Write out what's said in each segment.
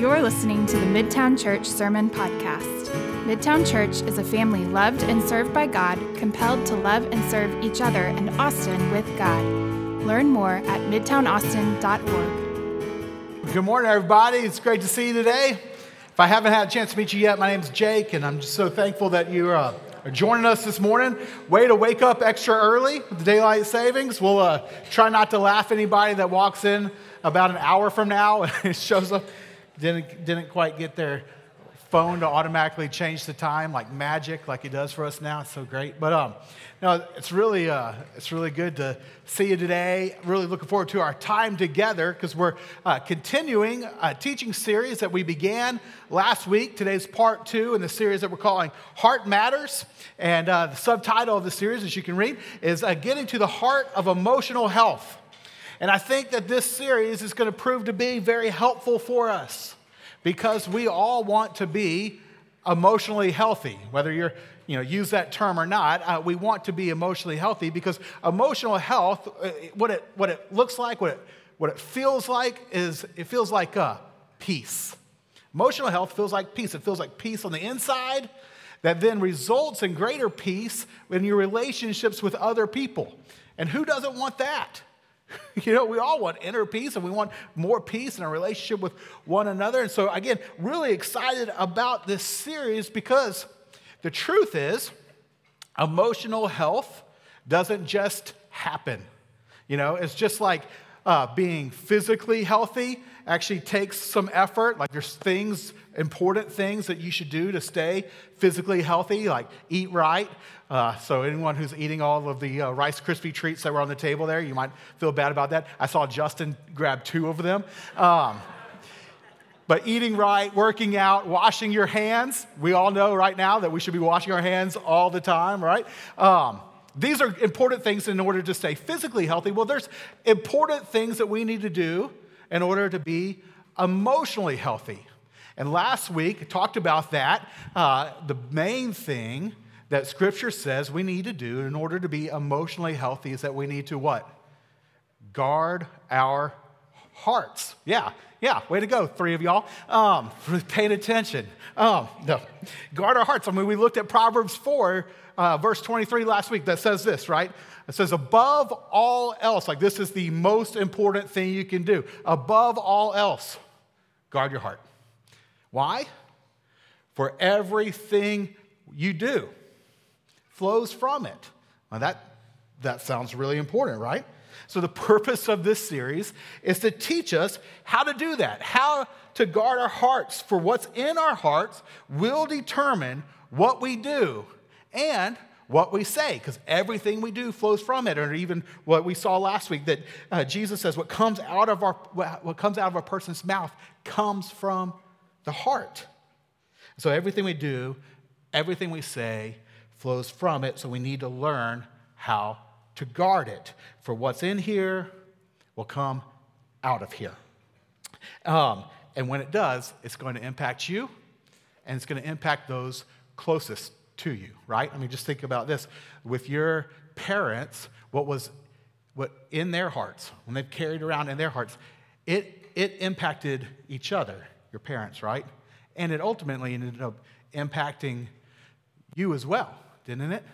You're listening to the Midtown Church Sermon Podcast. Midtown Church is a family loved and served by God, compelled to love and serve each other and Austin with God. Learn more at midtownaustin.org. Good morning, everybody. It's great to see you today. If I haven't had a chance to meet you yet, my name is Jake, and I'm just so thankful that you uh, are joining us this morning. Way to wake up extra early with the daylight savings. We'll uh, try not to laugh anybody that walks in about an hour from now and shows up didn't, didn't quite get their phone to automatically change the time like magic, like it does for us now. It's so great. But um, no, it's really, uh, it's really good to see you today. Really looking forward to our time together because we're uh, continuing a teaching series that we began last week. Today's part two in the series that we're calling Heart Matters. And uh, the subtitle of the series, as you can read, is uh, Getting to the Heart of Emotional Health. And I think that this series is going to prove to be very helpful for us because we all want to be emotionally healthy, whether you're you know, use that term or not, uh, we want to be emotionally healthy because emotional health, uh, what it, what it looks like, what it, what it feels like, is it feels like uh, peace. Emotional health feels like peace. It feels like peace on the inside that then results in greater peace in your relationships with other people. And who doesn't want that? You know, we all want inner peace and we want more peace in our relationship with one another. And so, again, really excited about this series because the truth is, emotional health doesn't just happen. You know, it's just like uh, being physically healthy actually takes some effort. Like there's things, important things that you should do to stay physically healthy, like eat right. Uh, so anyone who's eating all of the uh, Rice Krispie treats that were on the table there, you might feel bad about that. I saw Justin grab two of them. Um, but eating right, working out, washing your hands, we all know right now that we should be washing our hands all the time, right? Um, these are important things in order to stay physically healthy. Well, there's important things that we need to do in order to be emotionally healthy. And last week, talked about that. Uh, the main thing that Scripture says we need to do in order to be emotionally healthy is that we need to what? Guard our hearts. Yeah, yeah, way to go, three of y'all, um, for paying attention. Um, no. Guard our hearts. I mean, we looked at Proverbs 4, uh, verse 23 last week that says this, right? It says, above all else, like this is the most important thing you can do. Above all else, guard your heart. Why? For everything you do flows from it. Now that, that sounds really important, right? So, the purpose of this series is to teach us how to do that, how to guard our hearts, for what's in our hearts will determine what we do and what we say, because everything we do flows from it. Or even what we saw last week that uh, Jesus says, what comes out of our what comes out of a person's mouth comes from the heart. So everything we do, everything we say flows from it. So we need to learn how to guard it. For what's in here will come out of here. Um, and when it does, it's going to impact you and it's going to impact those closest to you, right? I mean, just think about this. With your parents, what was what in their hearts, when they've carried around in their hearts, it, it impacted each other, your parents, right? And it ultimately ended up impacting you as well, didn't it?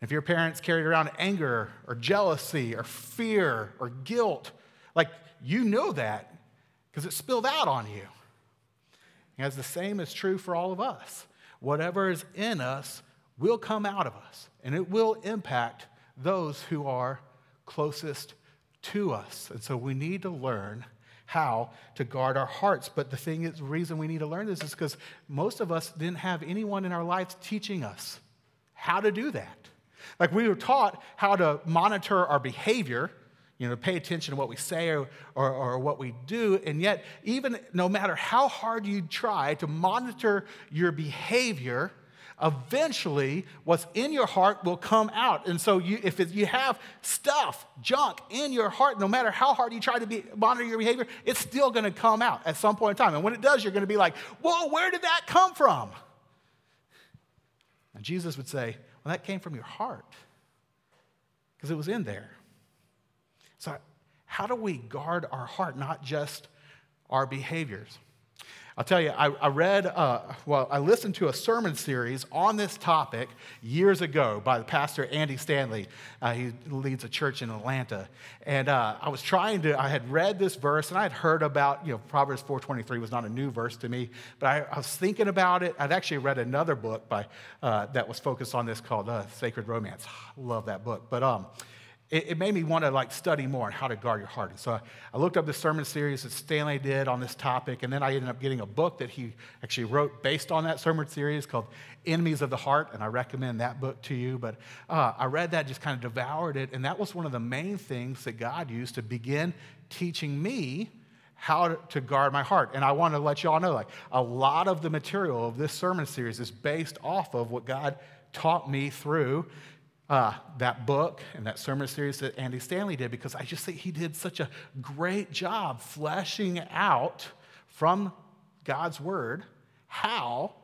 If your parents carried around anger or jealousy or fear or guilt, like you know that because it spilled out on you. As the same is true for all of us. Whatever is in us will come out of us, and it will impact those who are closest to us. And so we need to learn how to guard our hearts. But the thing is, the reason we need to learn this is because most of us didn't have anyone in our lives teaching us how to do that. Like we were taught how to monitor our behavior, you know, pay attention to what we say or, or, or, what we do. And yet, even no matter how hard you try to monitor your behavior, eventually what's in your heart will come out. And so, you, if you have stuff, junk in your heart, no matter how hard you try to be, monitor your behavior, it's still going to come out at some point in time. And when it does, you're going to be like, whoa, where did that come from? And Jesus would say, well, that came from your heart because it was in there. So, how do we guard our heart, not just our behaviors? I'll tell you, I, I read, uh, well, I listened to a sermon series on this topic years ago by the pastor Andy Stanley. Uh, he leads a church in Atlanta. And uh, I was trying to, I had read this verse and I had heard about, you know, Proverbs 4.23 was not a new verse to me, but I, I was thinking about it. I'd actually read another book by, uh, that was focused on this called uh, Sacred Romance. Love that book. But, um, it, it, made me want to like study more on how to guard your heart. And so I, I, looked up the sermon series that Stanley did on this topic, and then I ended up getting a book that he actually wrote based on that sermon series called Enemies of the Heart, and I recommend that book to you. But uh, I read that, just kind of devoured it, and that was one of the main things that God used to begin teaching me how to guard my heart. And I want to let you all know, like a lot of the material of this sermon series is based off of what God taught me through uh, that book and that sermon series that Andy Stanley did because I just think he did such a great job fleshing out from God's word how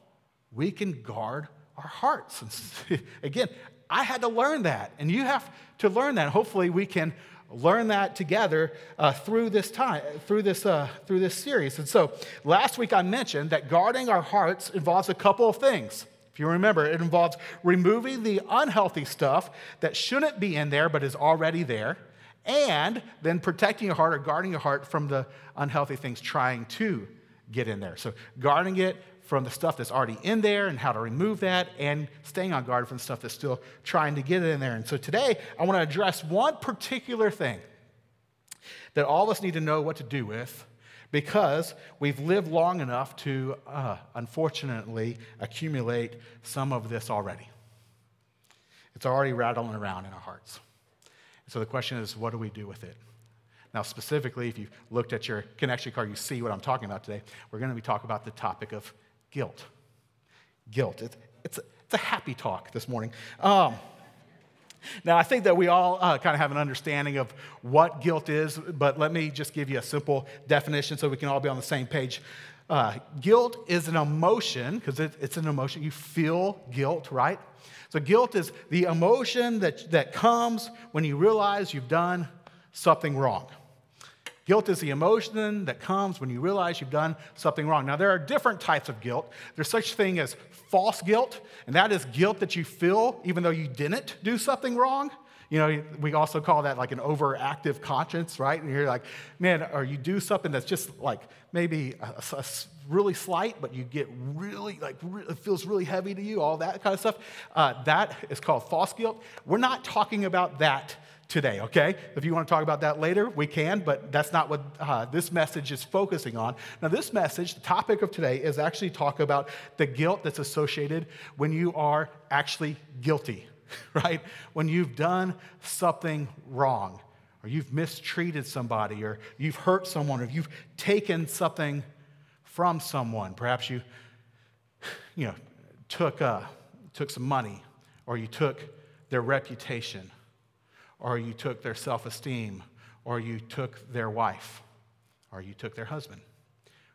we can guard our hearts. And again, I had to learn that, and you have to learn that. Hopefully, we can learn that together uh, through this time, through this, uh, through this series. And so, last week I mentioned that guarding our hearts involves a couple of things. If you remember, it involves removing the unhealthy stuff that shouldn't be in there but is already there, and then protecting your heart or guarding your heart from the unhealthy things trying to get in there. So, guarding it from the stuff that's already in there and how to remove that, and staying on guard from stuff that's still trying to get in there. And so, today, I want to address one particular thing that all of us need to know what to do with because we've lived long enough to, uh, unfortunately, accumulate some of this already. It's already rattling around in our hearts. So the question is, what do we do with it? Now, specifically, if you looked at your connection card, you see what I'm talking about today. We're going to be talking about the topic of guilt. Guilt. It's, it's, a, it's a happy talk this morning. Um, now, I think that we all uh, kind of have an understanding of what guilt is, but let me just give you a simple definition so we can all be on the same page. Uh, guilt is an emotion, because it, it's an emotion. You feel guilt, right? So, guilt is the emotion that, that comes when you realize you've done something wrong. Guilt is the emotion that comes when you realize you've done something wrong. Now, there are different types of guilt. There's such thing as false guilt, and that is guilt that you feel even though you didn't do something wrong. You know, we also call that like an overactive conscience, right? And you're like, man, or you do something that's just like maybe a, a really slight, but you get really, like, it feels really heavy to you, all that kind of stuff. Uh, that is called false guilt. We're not talking about that today, okay? If you want to talk about that later, we can, but that's not what uh, this message is focusing on. Now, this message, the topic of today, is actually talk about the guilt that's associated when you are actually guilty, right? When you've done something wrong, or you've mistreated somebody, or you've hurt someone, or you've taken something from someone. Perhaps you, you know, took, uh, took some money, or you took their reputation or you took their self esteem, or you took their wife, or you took their husband,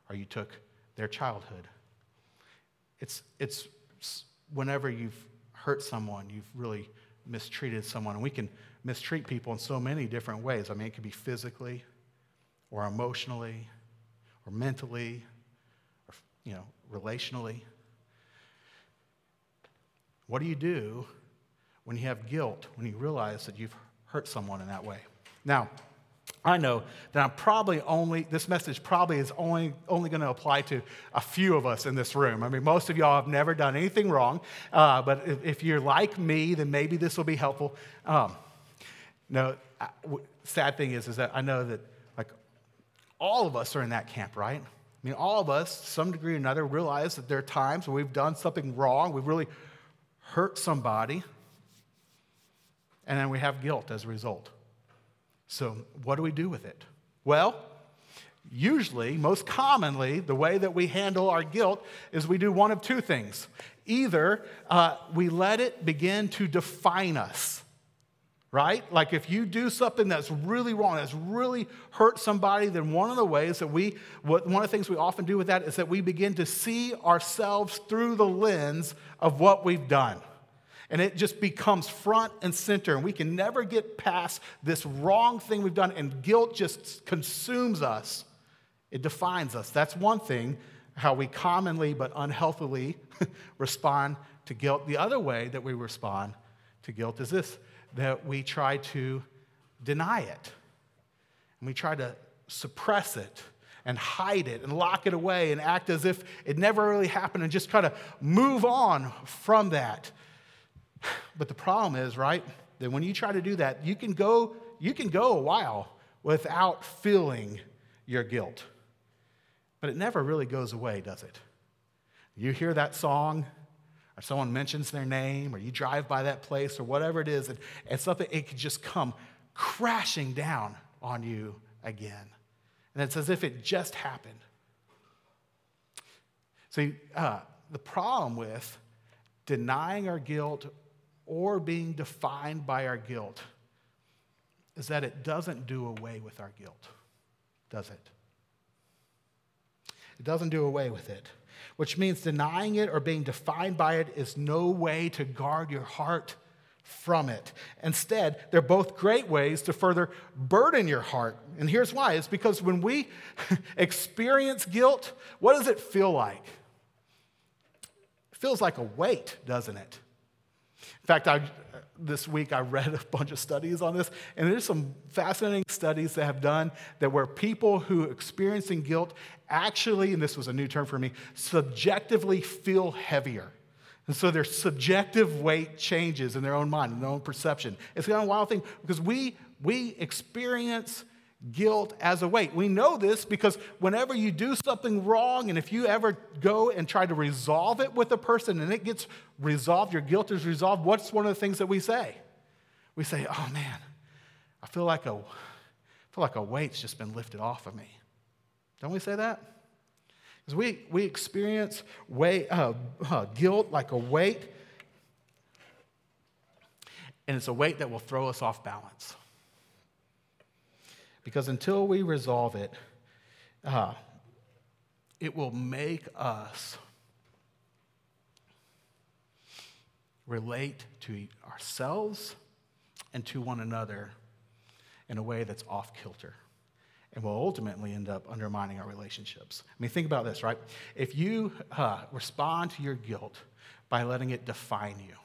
or you took their childhood. It's, it's whenever you've hurt someone, you've really mistreated someone. And we can mistreat people in so many different ways. I mean, it could be physically, or emotionally, or mentally, or, you know, relationally. What do you do when you have guilt, when you realize that you've hurt someone in that way. Now, I know that I'm probably only, this message probably is only, only going to apply to a few of us in this room. I mean, most of y'all have never done anything wrong, uh, but if, if, you're like me, then maybe this will be helpful. Um, no, sad thing is, is that I know that like all of us are in that camp, right? I mean, all of us, some degree or another, realize that there are times when we've done something wrong, we've really hurt somebody, and then we have guilt as a result. So, what do we do with it? Well, usually, most commonly, the way that we handle our guilt is we do one of two things. Either uh, we let it begin to define us, right? Like if you do something that's really wrong, that's really hurt somebody, then one of the ways that we, one of the things we often do with that is that we begin to see ourselves through the lens of what we've done. And it just becomes front and center. And we can never get past this wrong thing we've done. And guilt just consumes us It defines us. That's one thing, how we commonly but unhealthily respond to guilt. The other way that we respond to guilt is this that we try to deny it. And we try to suppress it and hide it and lock it away and act as if it never really happened and just kind of move on from that. But the problem is, right, that when you try to do that, you can go, you can go a while without feeling your guilt. But it never really goes away, does it? You hear that song, or someone mentions their name, or you drive by that place, or whatever it is, and, and something, it could just come crashing down on you again. And it's as if it just happened. See, uh, the problem with denying our guilt or being defined by our guilt is that it doesn't do away with our guilt, does it? It doesn't do away with it, which means denying it or being defined by it is no way to guard your heart from it. Instead, they're both great ways to further burden your heart. And here's why it's because when we experience guilt, what does it feel like? It feels like a weight, doesn't it? In fact, I, this week I read a bunch of studies on this, and there's some fascinating studies that have done that where people who experiencing guilt actually, and this was a new term for me, subjectively feel heavier. And so their subjective weight changes in their own mind, in their own perception. It's kind of a wild thing because we, we experience guilt as a weight. We know this because whenever you do something wrong, and if you ever go and try to resolve it with a person and it gets resolved, your guilt is resolved, what's one of the things that we say? We say, oh man, I feel like a, I feel like a weight's just been lifted off of me. Don't we say that? Because we, we experience weight, uh, uh, guilt like a weight, and it's a weight that will throw us off balance. Because until we resolve it, uh, it will make us relate to ourselves and to one another in a way that's off kilter and will ultimately end up undermining our relationships. I mean, think about this, right? If you uh, respond to your guilt by letting it define you,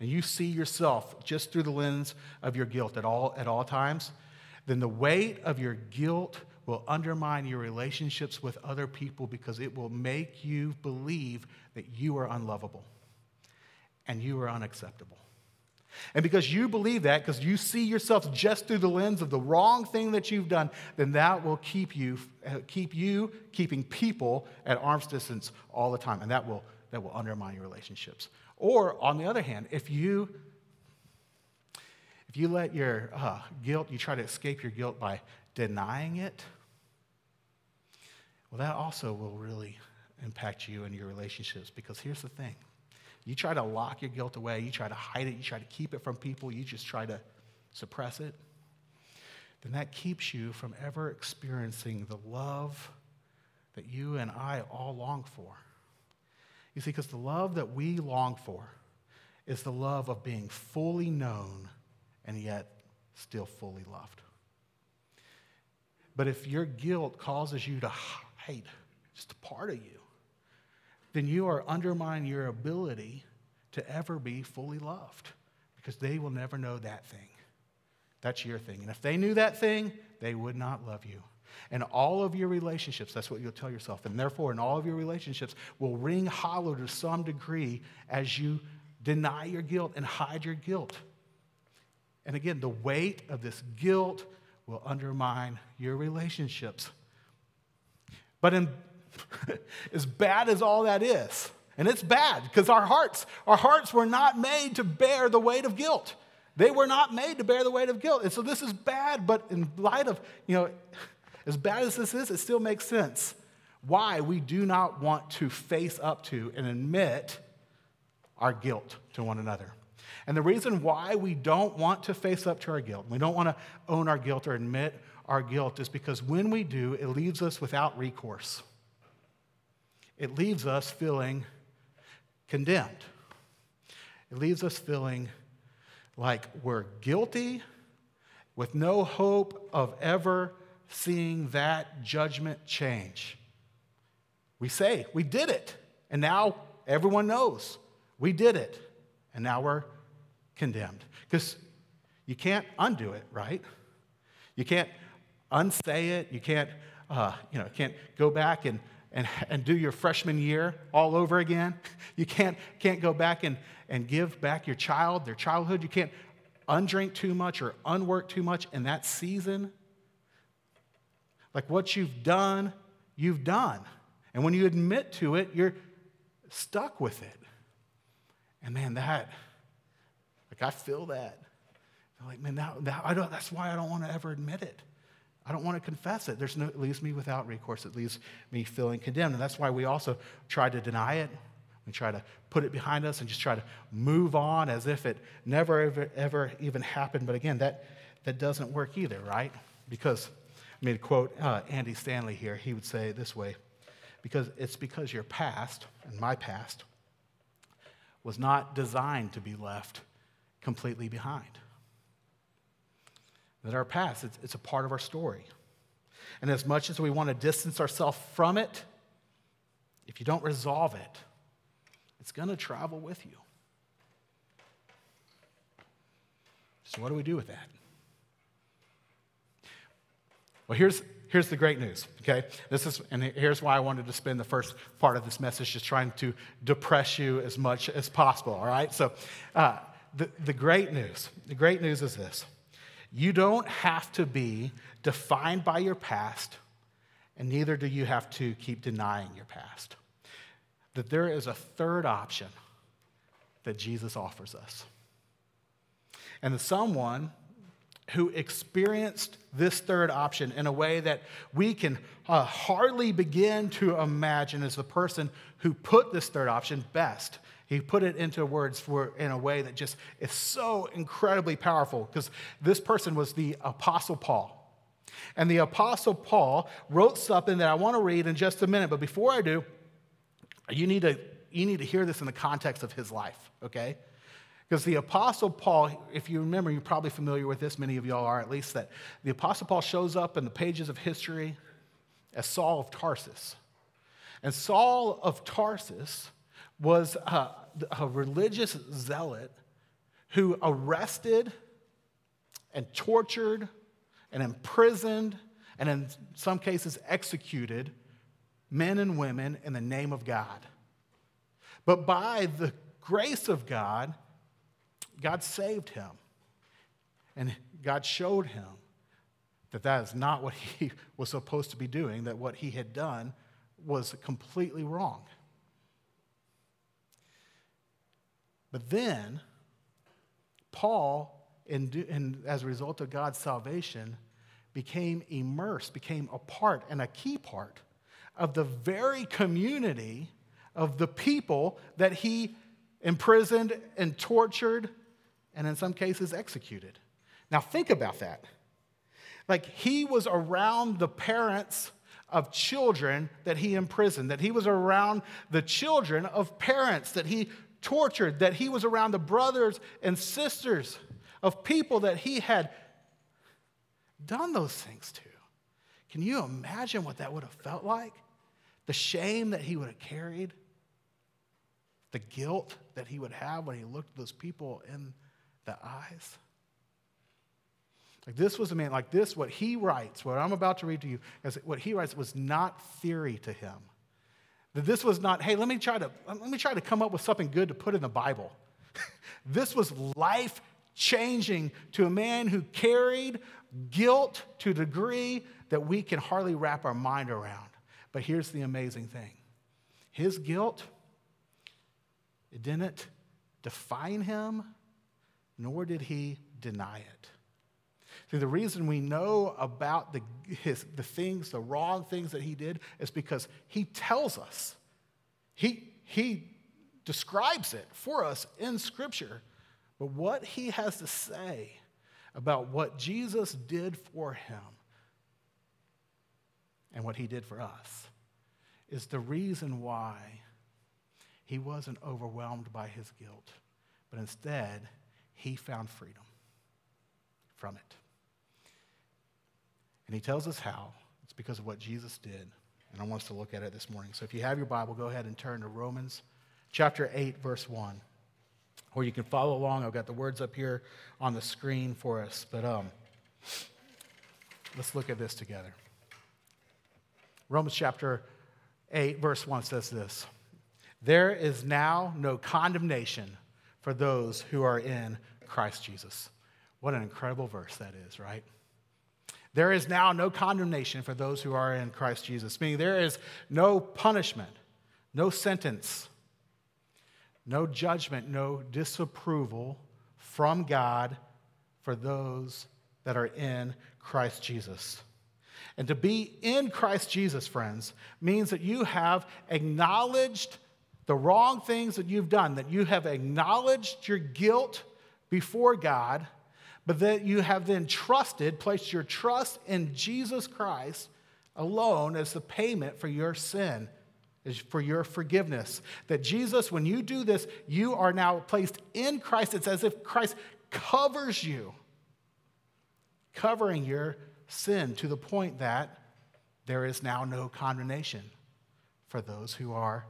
and you see yourself just through the lens of your guilt at all, at all times, then the weight of your guilt will undermine your relationships with other people because it will make you believe that you are unlovable and you are unacceptable. And because you believe that, because you see yourself just through the lens of the wrong thing that you've done, then that will keep you, uh, keep you keeping people at arm's distance all the time. And that will, that will undermine your relationships. Or, on the other hand, if you if you let your uh, guilt, you try to escape your guilt by denying it, well, that also will really impact you and your relationships because here's the thing you try to lock your guilt away, you try to hide it, you try to keep it from people, you just try to suppress it, then that keeps you from ever experiencing the love that you and I all long for. You see, because the love that we long for is the love of being fully known and yet still fully loved. But if your guilt causes you to hide just a part of you, then you are undermining your ability to ever be fully loved because they will never know that thing. That's your thing. And if they knew that thing, they would not love you. And all of your relationships, that's what you'll tell yourself. And therefore, in all of your relationships, will ring hollow to some degree as you deny your guilt and hide your guilt. And again, the weight of this guilt will undermine your relationships. But in as bad as all that is, and it's bad because our hearts, our hearts were not made to bear the weight of guilt. They were not made to bear the weight of guilt. And so this is bad, but in light of, you know, as bad as this is, it still makes sense why we do not want to face up to and admit our guilt to one another. And the reason why we don't want to face up to our guilt, we don't want to own our guilt or admit our guilt, is because when we do, it leaves us without recourse it leaves us feeling condemned. It leaves us feeling like we're guilty with no hope of ever seeing that judgment change. We say, we did it. And now everyone knows we did it. And now we're condemned. Because you can't undo it, right? You can't unsay it. You can't, uh, you know, can't go back and, and, and do your freshman year all over again. You can't, can't go back and, and give back your child, their childhood. You can't undrink too much or unwork too much in that season. Like what you've done, you've done. And when you admit to it, you're stuck with it. And man, that, like I feel that. I'm like, man, that, that, I don't, that's why I don't want to ever admit it. I don't want to confess it. There's no, it leaves me without recourse. It leaves me feeling condemned. And that's why we also try to deny it. We try to put it behind us and just try to move on as if it never, ever, ever even happened. But again, that, that doesn't work either, right? Because, I mean, to quote uh, Andy Stanley here, he would say this way because it's because your past and my past was not designed to be left completely behind. That our past, it's, it's a part of our story. And as much as we want to distance ourselves from it, if you don't resolve it, it's going to travel with you. So, what do we do with that? Well, here's, here's the great news, okay? This is, and here's why I wanted to spend the first part of this message just trying to depress you as much as possible, all right? So, uh, the, the great news, the great news is this you don't have to be defined by your past, and neither do you have to keep denying your past. That there is a third option that Jesus offers us. And the someone who experienced this third option in a way that we can uh, hardly begin to imagine is the person who put this third option best. He put it into words for, in a way that just is so incredibly powerful because this person was the Apostle Paul. And the Apostle Paul wrote something that I want to read in just a minute. But before I do, you need to, you need to hear this in the context of his life, okay? Because the Apostle Paul, if you remember, you're probably familiar with this, many of y'all are at least, that the Apostle Paul shows up in the pages of history as Saul of Tarsus. And Saul of Tarsus was a, a religious zealot who arrested and tortured and imprisoned and in some cases executed men and women in the name of God. But by the grace of God, God saved him. And God showed him that that is not what he was supposed to be doing, that what he had done was completely wrong. But then, Paul, in, in, as a result of God's salvation, became immersed, became a part and a key part of the very community of the people that he imprisoned and tortured and in some cases executed. Now, think about that. Like, he was around the parents of children that he imprisoned, that he was around the children of parents that he tortured, that he was around the brothers and sisters of people that he had done those things to. Can you imagine what that would have felt like? The shame that he would have carried, the guilt that he would have when he looked those people in the eyes. Like this was a man, like this, what he writes, what I'm about to read to you, is what he writes was not theory to him. That this was not, hey, let me try to let me try to come up with something good to put in the Bible. this was life changing to a man who carried guilt to a degree that we can hardly wrap our mind around. But here's the amazing thing his guilt, it didn't define him, nor did he deny it. See, the reason we know about the, his, the things, the wrong things that he did, is because he tells us. He, he describes it for us in Scripture. But what he has to say about what Jesus did for him and what he did for us is the reason why he wasn't overwhelmed by his guilt, but instead, he found freedom from it. And he tells us how. It's because of what Jesus did. And I want us to look at it this morning. So if you have your Bible, go ahead and turn to Romans chapter 8, verse 1. Or you can follow along. I've got the words up here on the screen for us. But um, let's look at this together. Romans chapter 8, verse 1 says this There is now no condemnation for those who are in Christ Jesus. What an incredible verse that is, right? There is now no condemnation for those who are in Christ Jesus, meaning there is no punishment, no sentence, no judgment, no disapproval from God for those that are in Christ Jesus. And to be in Christ Jesus, friends, means that you have acknowledged the wrong things that you've done, that you have acknowledged your guilt before God, but that you have then trusted, placed your trust in Jesus Christ alone as the payment for your sin, for your forgiveness. That Jesus, when you do this, you are now placed in Christ. It's as if Christ covers you, covering your sin to the point that there is now no condemnation for those who are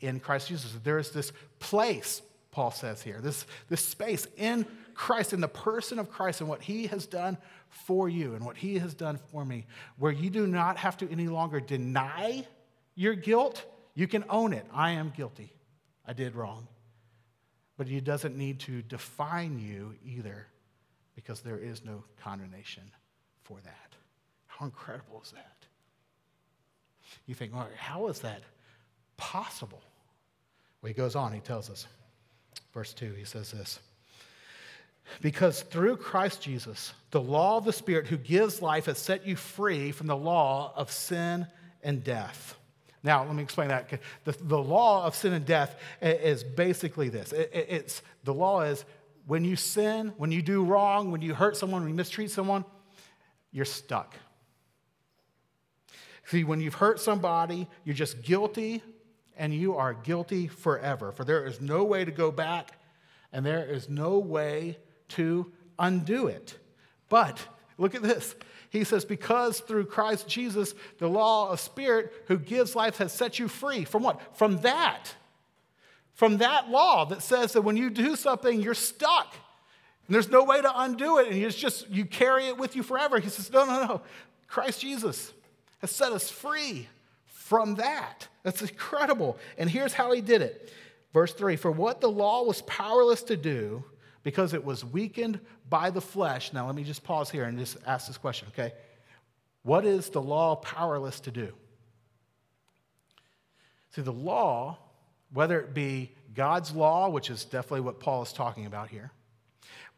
in Christ Jesus. There is this place, Paul says here, this, this space in Christ, in the person of Christ, and what he has done for you and what he has done for me, where you do not have to any longer deny your guilt. You can own it. I am guilty. I did wrong. But he doesn't need to define you either because there is no condemnation for that. How incredible is that? You think, well, how is that possible? Well, he goes on, he tells us. Verse 2, he says this Because through Christ Jesus, the law of the Spirit who gives life has set you free from the law of sin and death. Now, let me explain that. The, the law of sin and death is basically this it, it's, the law is when you sin, when you do wrong, when you hurt someone, when you mistreat someone, you're stuck. See, when you've hurt somebody, you're just guilty and you are guilty forever. For there is no way to go back, and there is no way to undo it. But look at this. He says, Because through Christ Jesus, the law of Spirit who gives life has set you free. From what? From that. From that law that says that when you do something, you're stuck. And there's no way to undo it. And it's just, you carry it with you forever. He says, No, no, no. Christ Jesus has set us free from that. That's incredible. And here's how he did it. Verse 3 For what the law was powerless to do, because it was weakened by the flesh. Now, let me just pause here and just ask this question, okay? What is the law powerless to do? See, the law, whether it be God's law, which is definitely what Paul is talking about here,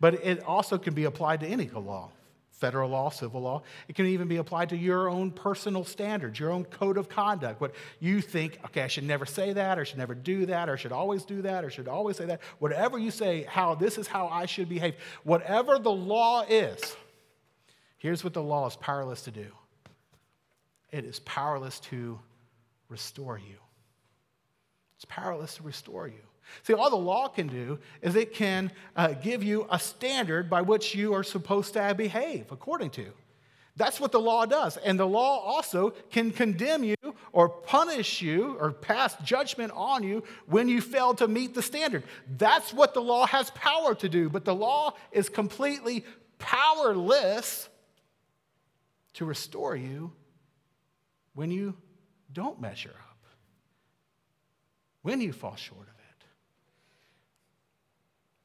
but it also can be applied to any law federal law, civil law. It can even be applied to your own personal standards, your own code of conduct. What you think, okay, I should never say that, or should never do that, or should always do that, or should always say that. Whatever you say, how this is how I should behave. Whatever the law is, here's what the law is powerless to do it is powerless to restore you. It's powerless to restore you. See, all the law can do is it can uh, give you a standard by which you are supposed to behave according to. That's what the law does. And the law also can condemn you or punish you or pass judgment on you when you fail to meet the standard. That's what the law has power to do. But the law is completely powerless to restore you when you don't measure up, when you fall short of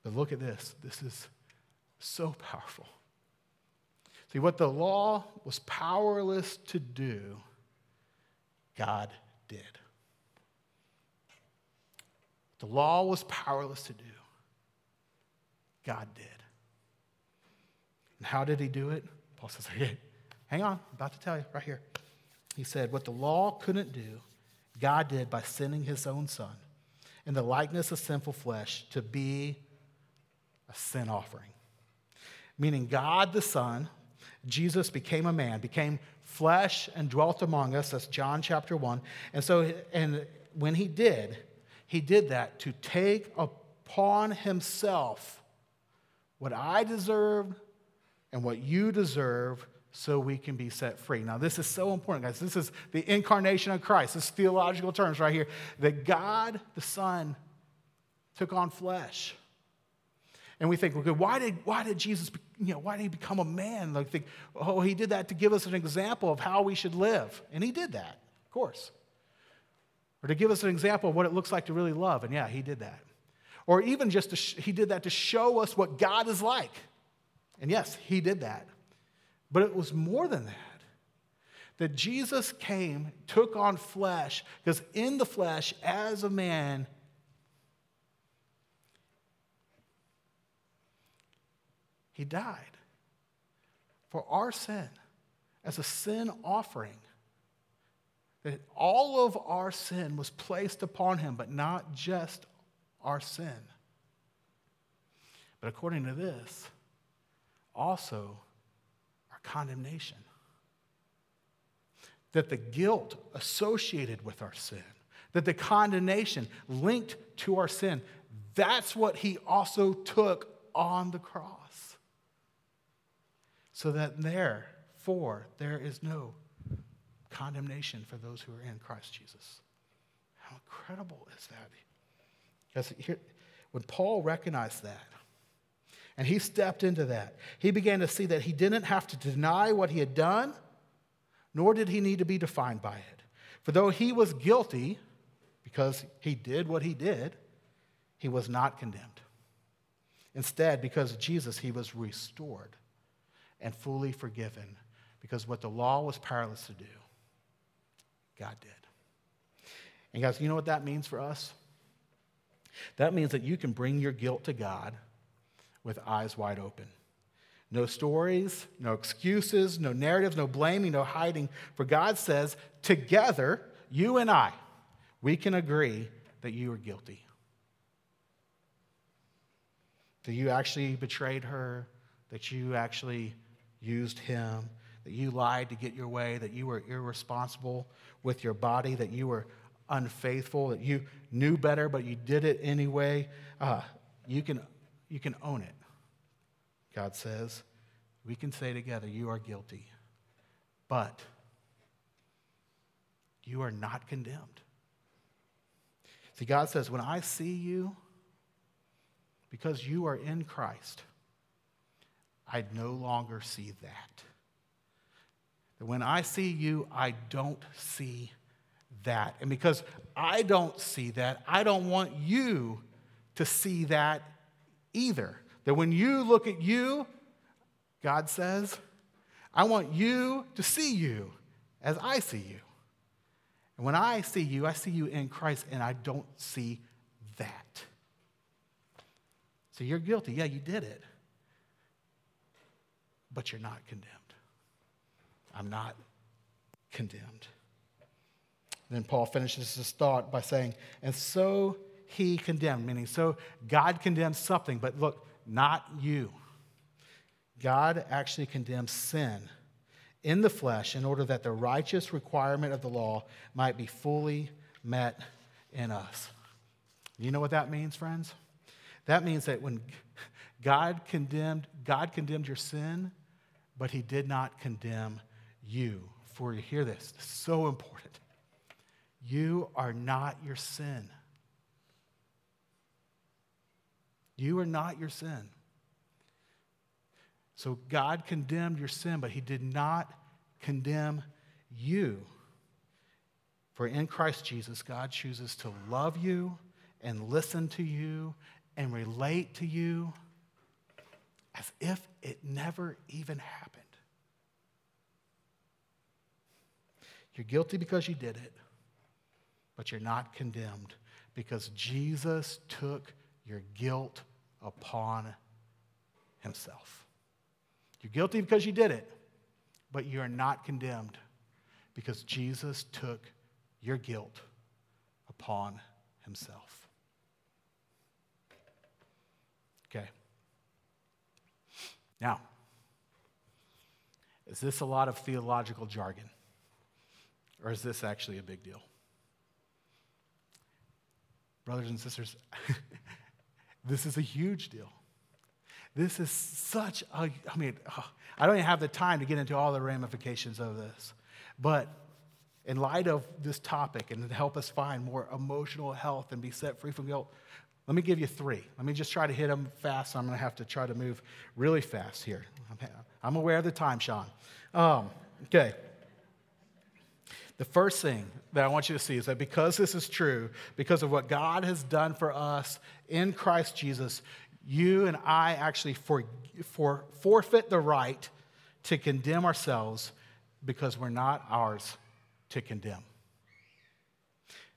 but look at this. This is so powerful. See, what the law was powerless to do, God did. The law was powerless to do, God did. And how did he do it? Paul says, hey, hang on, I'm about to tell you right here. He said, What the law couldn't do, God did by sending his own son in the likeness of sinful flesh to be a sin offering. Meaning, God the Son, Jesus became a man, became flesh and dwelt among us. That's John chapter 1. And so, and when he did, he did that to take upon himself what I deserve and what you deserve so we can be set free. Now, this is so important, guys. This is the incarnation of Christ. This is theological terms right here. That God, the Son, took on flesh. And we think, okay, why did, why did Jesus, you know, why did he become a man? Like, think, oh, he did that to give us an example of how we should live. And he did that, of course. Or to give us an example of what it looks like to really love. And yeah, he did that. Or even just, sh- he did that to show us what God is like. And yes, he did that. But it was more than that. That Jesus came, took on flesh, because in the flesh, as a man, he died for our sin as a sin offering. That all of our sin was placed upon him, but not just our sin. But according to this, also our condemnation. That the guilt associated with our sin, that the condemnation linked to our sin, that's what he also took on the cross. So that therefore there is no condemnation for those who are in Christ Jesus. How incredible is that? Because here, when Paul recognized that, and he stepped into that. He began to see that he didn't have to deny what he had done, nor did he need to be defined by it. For though he was guilty, because he did what he did, he was not condemned. Instead, because of Jesus, he was restored and fully forgiven because what the law was powerless to do, God did. And guys, you know what that means for us? That means that you can bring your guilt to God with eyes wide open. No stories, no excuses, no narratives, no blaming, no hiding. For God says, together, you and I, we can agree that you are guilty. That you actually betrayed her, that you actually used him, that you lied to get your way, that you were irresponsible with your body, that you were unfaithful, that you knew better, but you did it anyway. Uh, you can you can own it. God says, we can say together, You are guilty, but you are not condemned. See, God says, When I see you, because you are in Christ, I no longer see that. That when I see you, I don't see that. And because I don't see that, I don't want you to see that either. That when you look at you, God says, I want you to see you as I see you. And when I see you, I see you in Christ, and I don't see that. So you're guilty. Yeah, you did it. But you're not condemned. I'm not condemned. Then Paul finishes his thought by saying, And so he condemned, meaning so God condemns something, but look, not you. God actually condemns sin in the flesh in order that the righteous requirement of the law might be fully met in us. You know what that means, friends? That means that when God condemned, God condemned your sin, but he did not condemn you. For you hear this, so important. You are not your sin. You are not your sin. So God condemned your sin, but He did not condemn you. For in Christ Jesus, God chooses to love you and listen to you and relate to you as if it never even happened. You're guilty because you did it, but you're not condemned because Jesus took your guilt upon himself. You're guilty because you did it, but you are not condemned because Jesus took your guilt upon himself. Okay. Now, is this a lot of theological jargon? Or is this actually a big deal? Brothers and sisters, this is a huge deal. This is such a, I mean, oh, I don't even have the time to get into all the ramifications of this. But in light of this topic and to help us find more emotional health and be set free from guilt, let me give you three. Let me just try to hit them fast. I'm going to have to try to move really fast here. I'm aware of the time, Sean. Um, okay. The first thing that I want you to see is that because this is true, because of what God has done for us in Christ Jesus, you and I actually for, for, forfeit the right to condemn ourselves because we're not ours to condemn.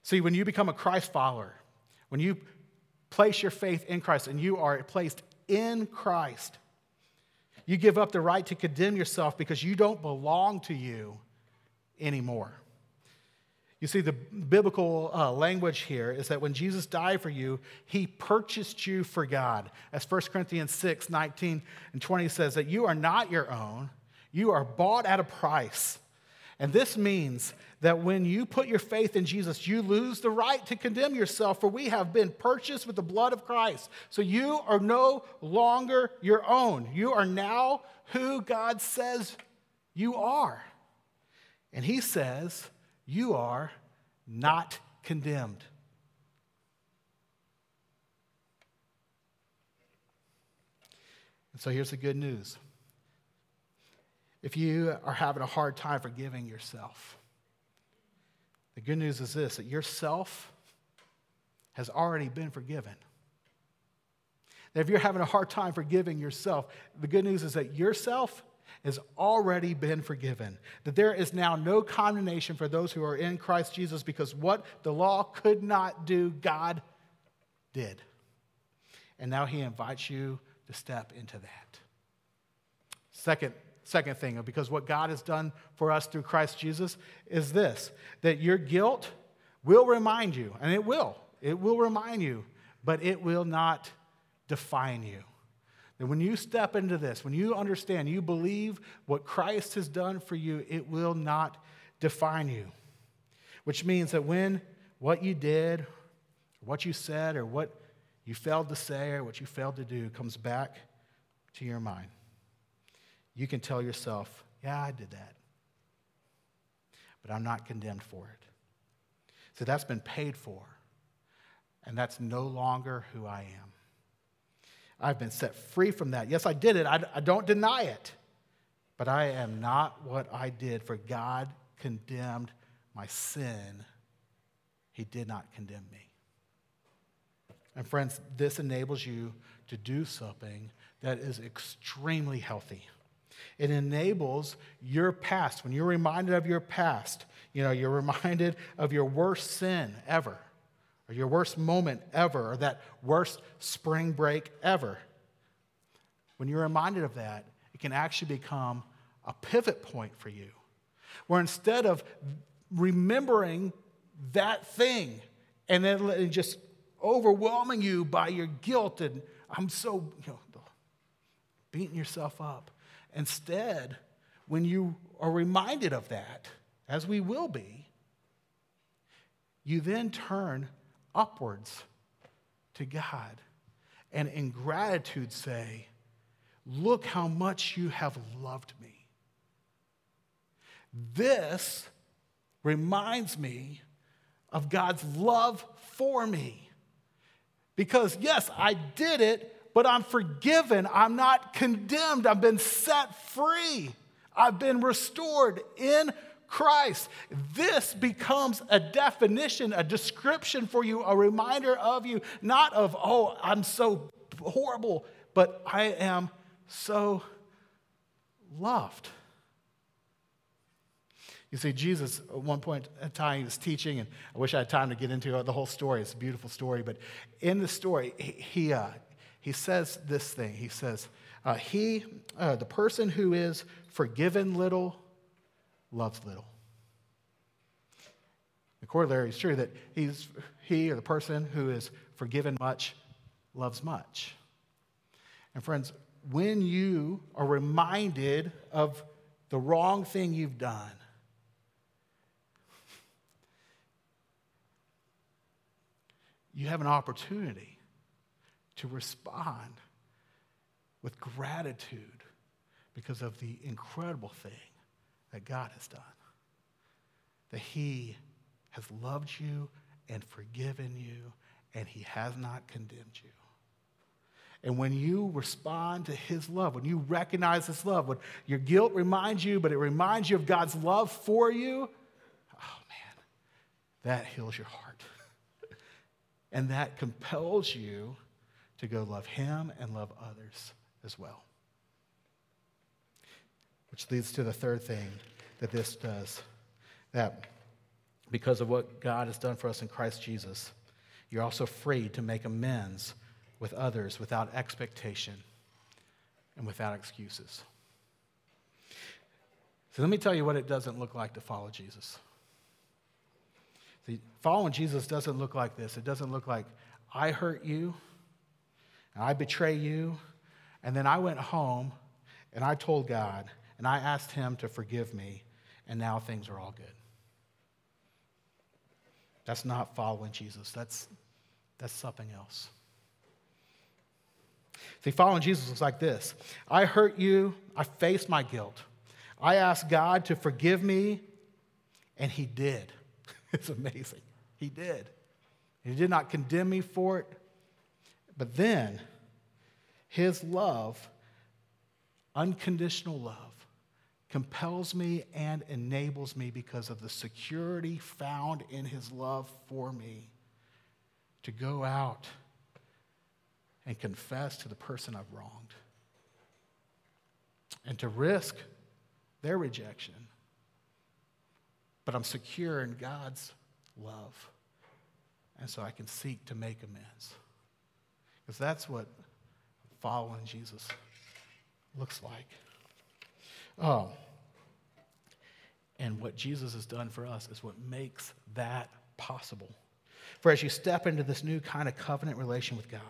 See, when you become a Christ follower, when you place your faith in Christ and you are placed in Christ, you give up the right to condemn yourself because you don't belong to you anymore. You see, the biblical uh, language here is that when Jesus died for you, he purchased you for God. As 1 Corinthians 6 19 and 20 says, that you are not your own, you are bought at a price. And this means that when you put your faith in Jesus, you lose the right to condemn yourself, for we have been purchased with the blood of Christ. So you are no longer your own. You are now who God says you are. And He says, you are not condemned. And so here's the good news. If you are having a hard time forgiving yourself, the good news is this that yourself has already been forgiven. That if you're having a hard time forgiving yourself, the good news is that yourself has already been forgiven. That there is now no condemnation for those who are in Christ Jesus because what the law could not do, God did. And now he invites you to step into that. Second, second thing, because what God has done for us through Christ Jesus is this that your guilt will remind you, and it will. It will remind you, but it will not define you. And when you step into this, when you understand, you believe what Christ has done for you, it will not define you. Which means that when what you did, what you said, or what you failed to say, or what you failed to do comes back to your mind, you can tell yourself, yeah, I did that. But I'm not condemned for it. So that's been paid for. And that's no longer who I am. I've been set free from that. Yes, I did it. I, I don't deny it. But I am not what I did, for God condemned my sin. He did not condemn me. And friends, this enables you to do something that is extremely healthy. It enables your past. When you're reminded of your past, you know, you're reminded of your worst sin ever or your worst moment ever, or that worst spring break ever. When you're reminded of that, it can actually become a pivot point for you, where instead of remembering that thing and then just overwhelming you by your guilt and I'm so, you know, beating yourself up. Instead, when you are reminded of that, as we will be, you then turn upwards to God and in gratitude say, Look how much you have loved me. This reminds me of God's love for me. Because, yes, I did it, but I'm forgiven. I'm not condemned. I've been set free. I've been restored in Christ. This becomes a definition, a description for you, a reminder of you, not of, oh, I'm so horrible, but I am so loved. You see, Jesus, at one point in time, he was teaching, and I wish I had time to get into the whole story. It's a beautiful story. But in the story, he, uh, he says this thing. He says, uh, he, uh, the person who is forgiven little loves little. The corollary is true that he's, he or the person who is forgiven much loves much. And friends, when you are reminded of the wrong thing you've done, you have an opportunity to respond with gratitude because of the incredible thing that God has done. That He has loved you and forgiven you, and He has not condemned you. And when you respond to His love, when you recognize His love, when your guilt reminds you, but it reminds you of God's love for you, oh man, that heals your heart. and that compels you to go love Him and love others as well. Which leads to the third thing that this does that because of what God has done for us in Christ Jesus, you're also free to make amends with others without expectation and without excuses. So let me tell you what it doesn't look like to follow Jesus. See, following Jesus doesn't look like this. It doesn't look like I hurt you, and I betray you, and then I went home and I told God and I asked Him to forgive me, and now things are all good. That's not following Jesus. That's, that's something else. See, following Jesus looks like this I hurt you, I faced my guilt. I asked God to forgive me, and He did. it's amazing. He did. He did not condemn me for it. But then, His love, unconditional love, compels me and enables me because of the security found in His love for me to go out and confess to the person I've wronged and to risk their rejection. But I'm secure in God's love. And so I can seek to make amends. Because that's what following Jesus looks like. Oh, and what Jesus has done for us is what makes that possible. For as you step into this new kind of covenant relation with God,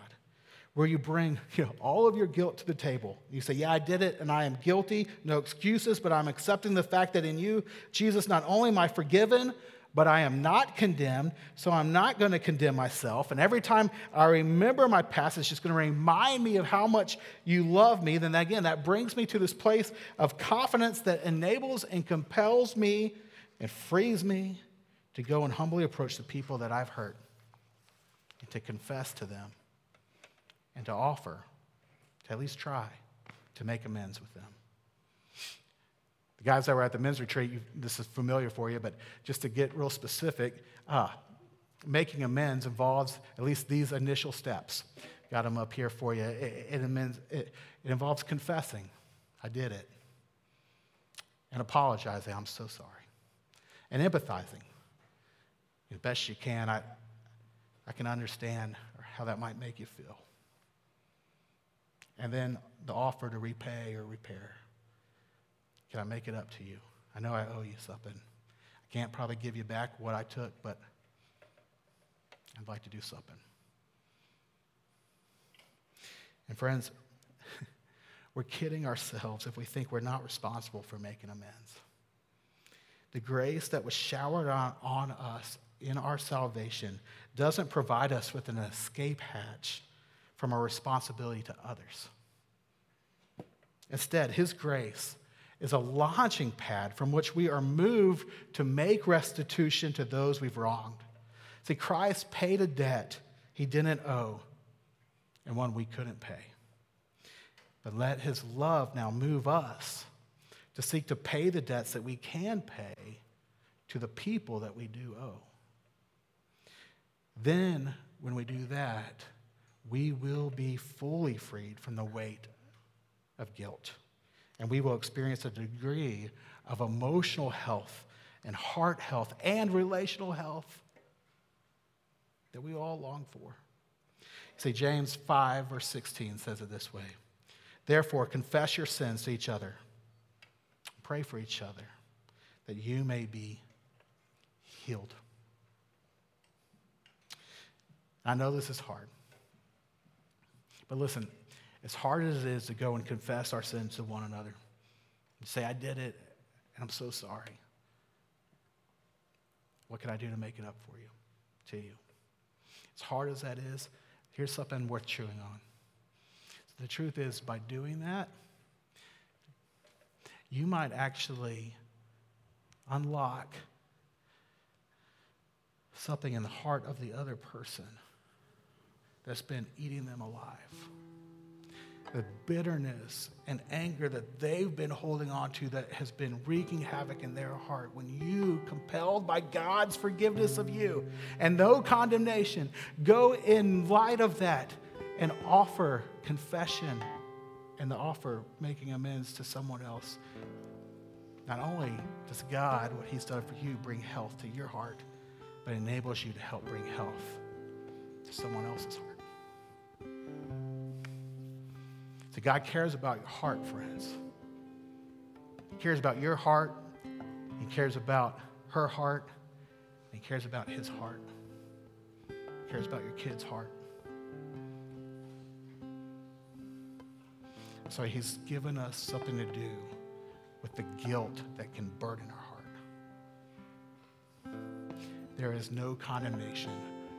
where you bring you know, all of your guilt to the table. You say, Yeah, I did it and I am guilty, no excuses, but I'm accepting the fact that in you, Jesus, not only am I forgiven, but I am not condemned, so I'm not going to condemn myself. And every time I remember my past, it's just going to remind me of how much you love me. Then again, that brings me to this place of confidence that enables and compels me and frees me to go and humbly approach the people that I've hurt and to confess to them and to offer, to at least try to make amends with them. The guys that were at the men's retreat, this is familiar for you, but just to get real specific, uh, making amends involves at least these initial steps. Got them up here for you. It, it, amends, it, it involves confessing, I did it, and apologizing, I'm so sorry, and empathizing. As best you can, I, I can understand how that might make you feel and then the offer to repay or repair. Can I make it up to you? I know I owe you something. I can't probably give you back what I took, but I'd like to do something. And friends, we're kidding ourselves if we think we're not responsible for making amends. The grace that was showered on, on us in our salvation doesn't provide us with an escape hatch from our responsibility to others. Instead, His grace is a launching pad from which we are moved to make restitution to those we've wronged. See, Christ paid a debt he didn't owe and one we couldn't pay. But let his love now move us to seek to pay the debts that we can pay to the people that we do owe. Then, when we do that, we will be fully freed from the weight of guilt. And we will experience a degree of emotional health and heart health and relational health that we all long for. See, James 5, verse 16 says it this way Therefore, confess your sins to each other, pray for each other, that you may be healed. I know this is hard. But listen, as hard as it is to go and confess our sins to one another, and say, I did it, and I'm so sorry. What can I do to make it up for you, to you? As hard as that is, here's something worth chewing on. The truth is, by doing that, you might actually unlock something in the heart of the other person that's been eating them alive. The bitterness and anger that they've been holding on to that has been wreaking havoc in their heart. When you, compelled by God's forgiveness of you and no condemnation, go in light of that and offer confession and the offer making amends to someone else. Not only does God, what He's done for you, bring health to your heart, but enables you to help bring health to someone else's heart. So God cares about your heart, friends. He cares about your heart. He cares about her heart. He cares about his heart. He cares about your kid's heart. So he's given us something to do with the guilt that can burden our heart. There is no condemnation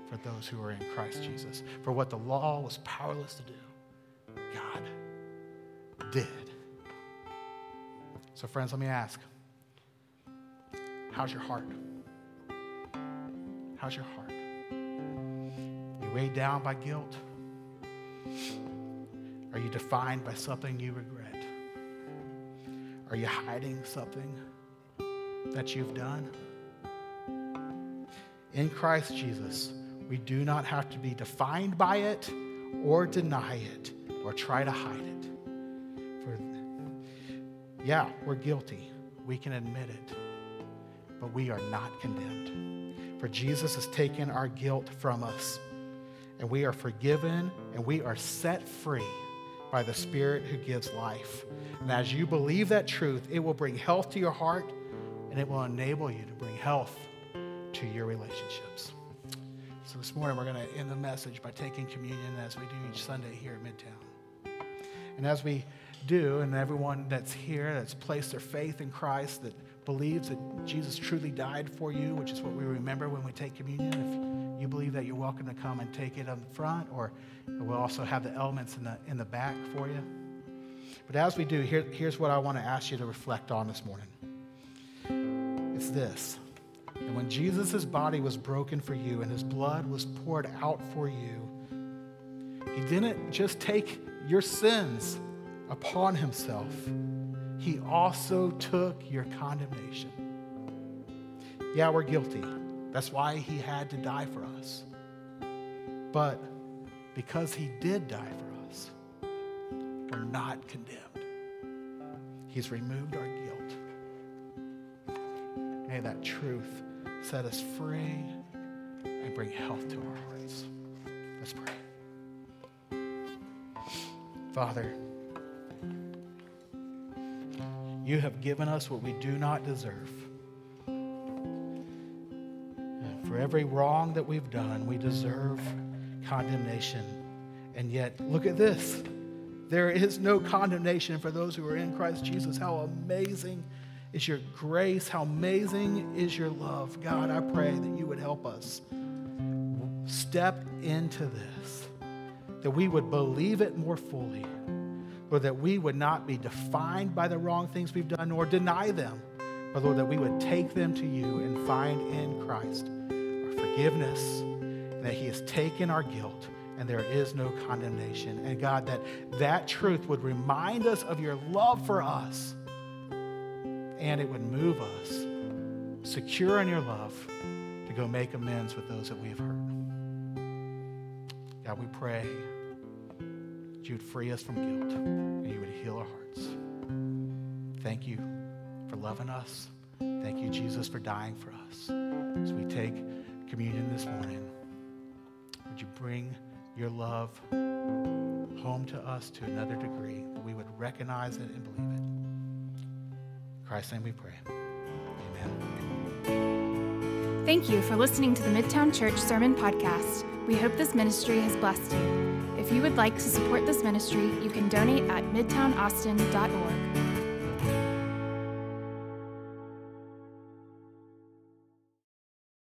for those who are in Christ Jesus. For what the law was powerless to do, did. So, friends, let me ask how's your heart? How's your heart? Are you weighed down by guilt? Are you defined by something you regret? Are you hiding something that you've done? In Christ Jesus, we do not have to be defined by it or deny it or try to hide it. Yeah, we're guilty. We can admit it. But we are not condemned. For Jesus has taken our guilt from us, and we are forgiven and we are set free by the Spirit who gives life. And as you believe that truth, it will bring health to your heart and it will enable you to bring health to your relationships. So this morning, we're going to end the message by taking communion as we do each Sunday here at Midtown. And as we do, and everyone that's here that's placed their faith in Christ, that believes that Jesus truly died for you, which is what we remember when we take communion, if you believe that, you're welcome to come and take it on the front, or we'll also have the elements in the, in the back for you. But as we do, here, here's what I want to ask you to reflect on this morning it's this that when Jesus' body was broken for you and his blood was poured out for you, he didn't just take your sins upon himself, he also took your condemnation. Yeah, we're guilty. That's why he had to die for us. But because he did die for us, we're not condemned. He's removed our guilt. May that truth set us free and bring health to our hearts. Let's pray. Father, you have given us what we do not deserve. For every wrong that we've done, we deserve condemnation. And yet, look at this. There is no condemnation for those who are in Christ Jesus. How amazing is your grace. How amazing is your love. God, I pray that you would help us step into this, that we would believe it more fully, or that we would not be defined by the wrong things we've done or deny them, but Lord, that we would take them to you and find in Christ our forgiveness, and that He has taken our guilt and there is no condemnation. And God, that that truth would remind us of your love for us and it would move us, secure in your love, to go make amends with those that we have hurt. God, we pray that you would free us from guilt and you would heal our hearts. Thank you for loving us. Thank you, Jesus, for dying for us. As we take communion this morning, would you bring your love home to us to another degree, that we would recognize it and believe it. In Christ's name we pray. Amen. Thank you for listening to the Midtown Church Sermon Podcast. We hope this ministry has blessed you. If you would like to support this ministry, you can donate at midtownaustin.org.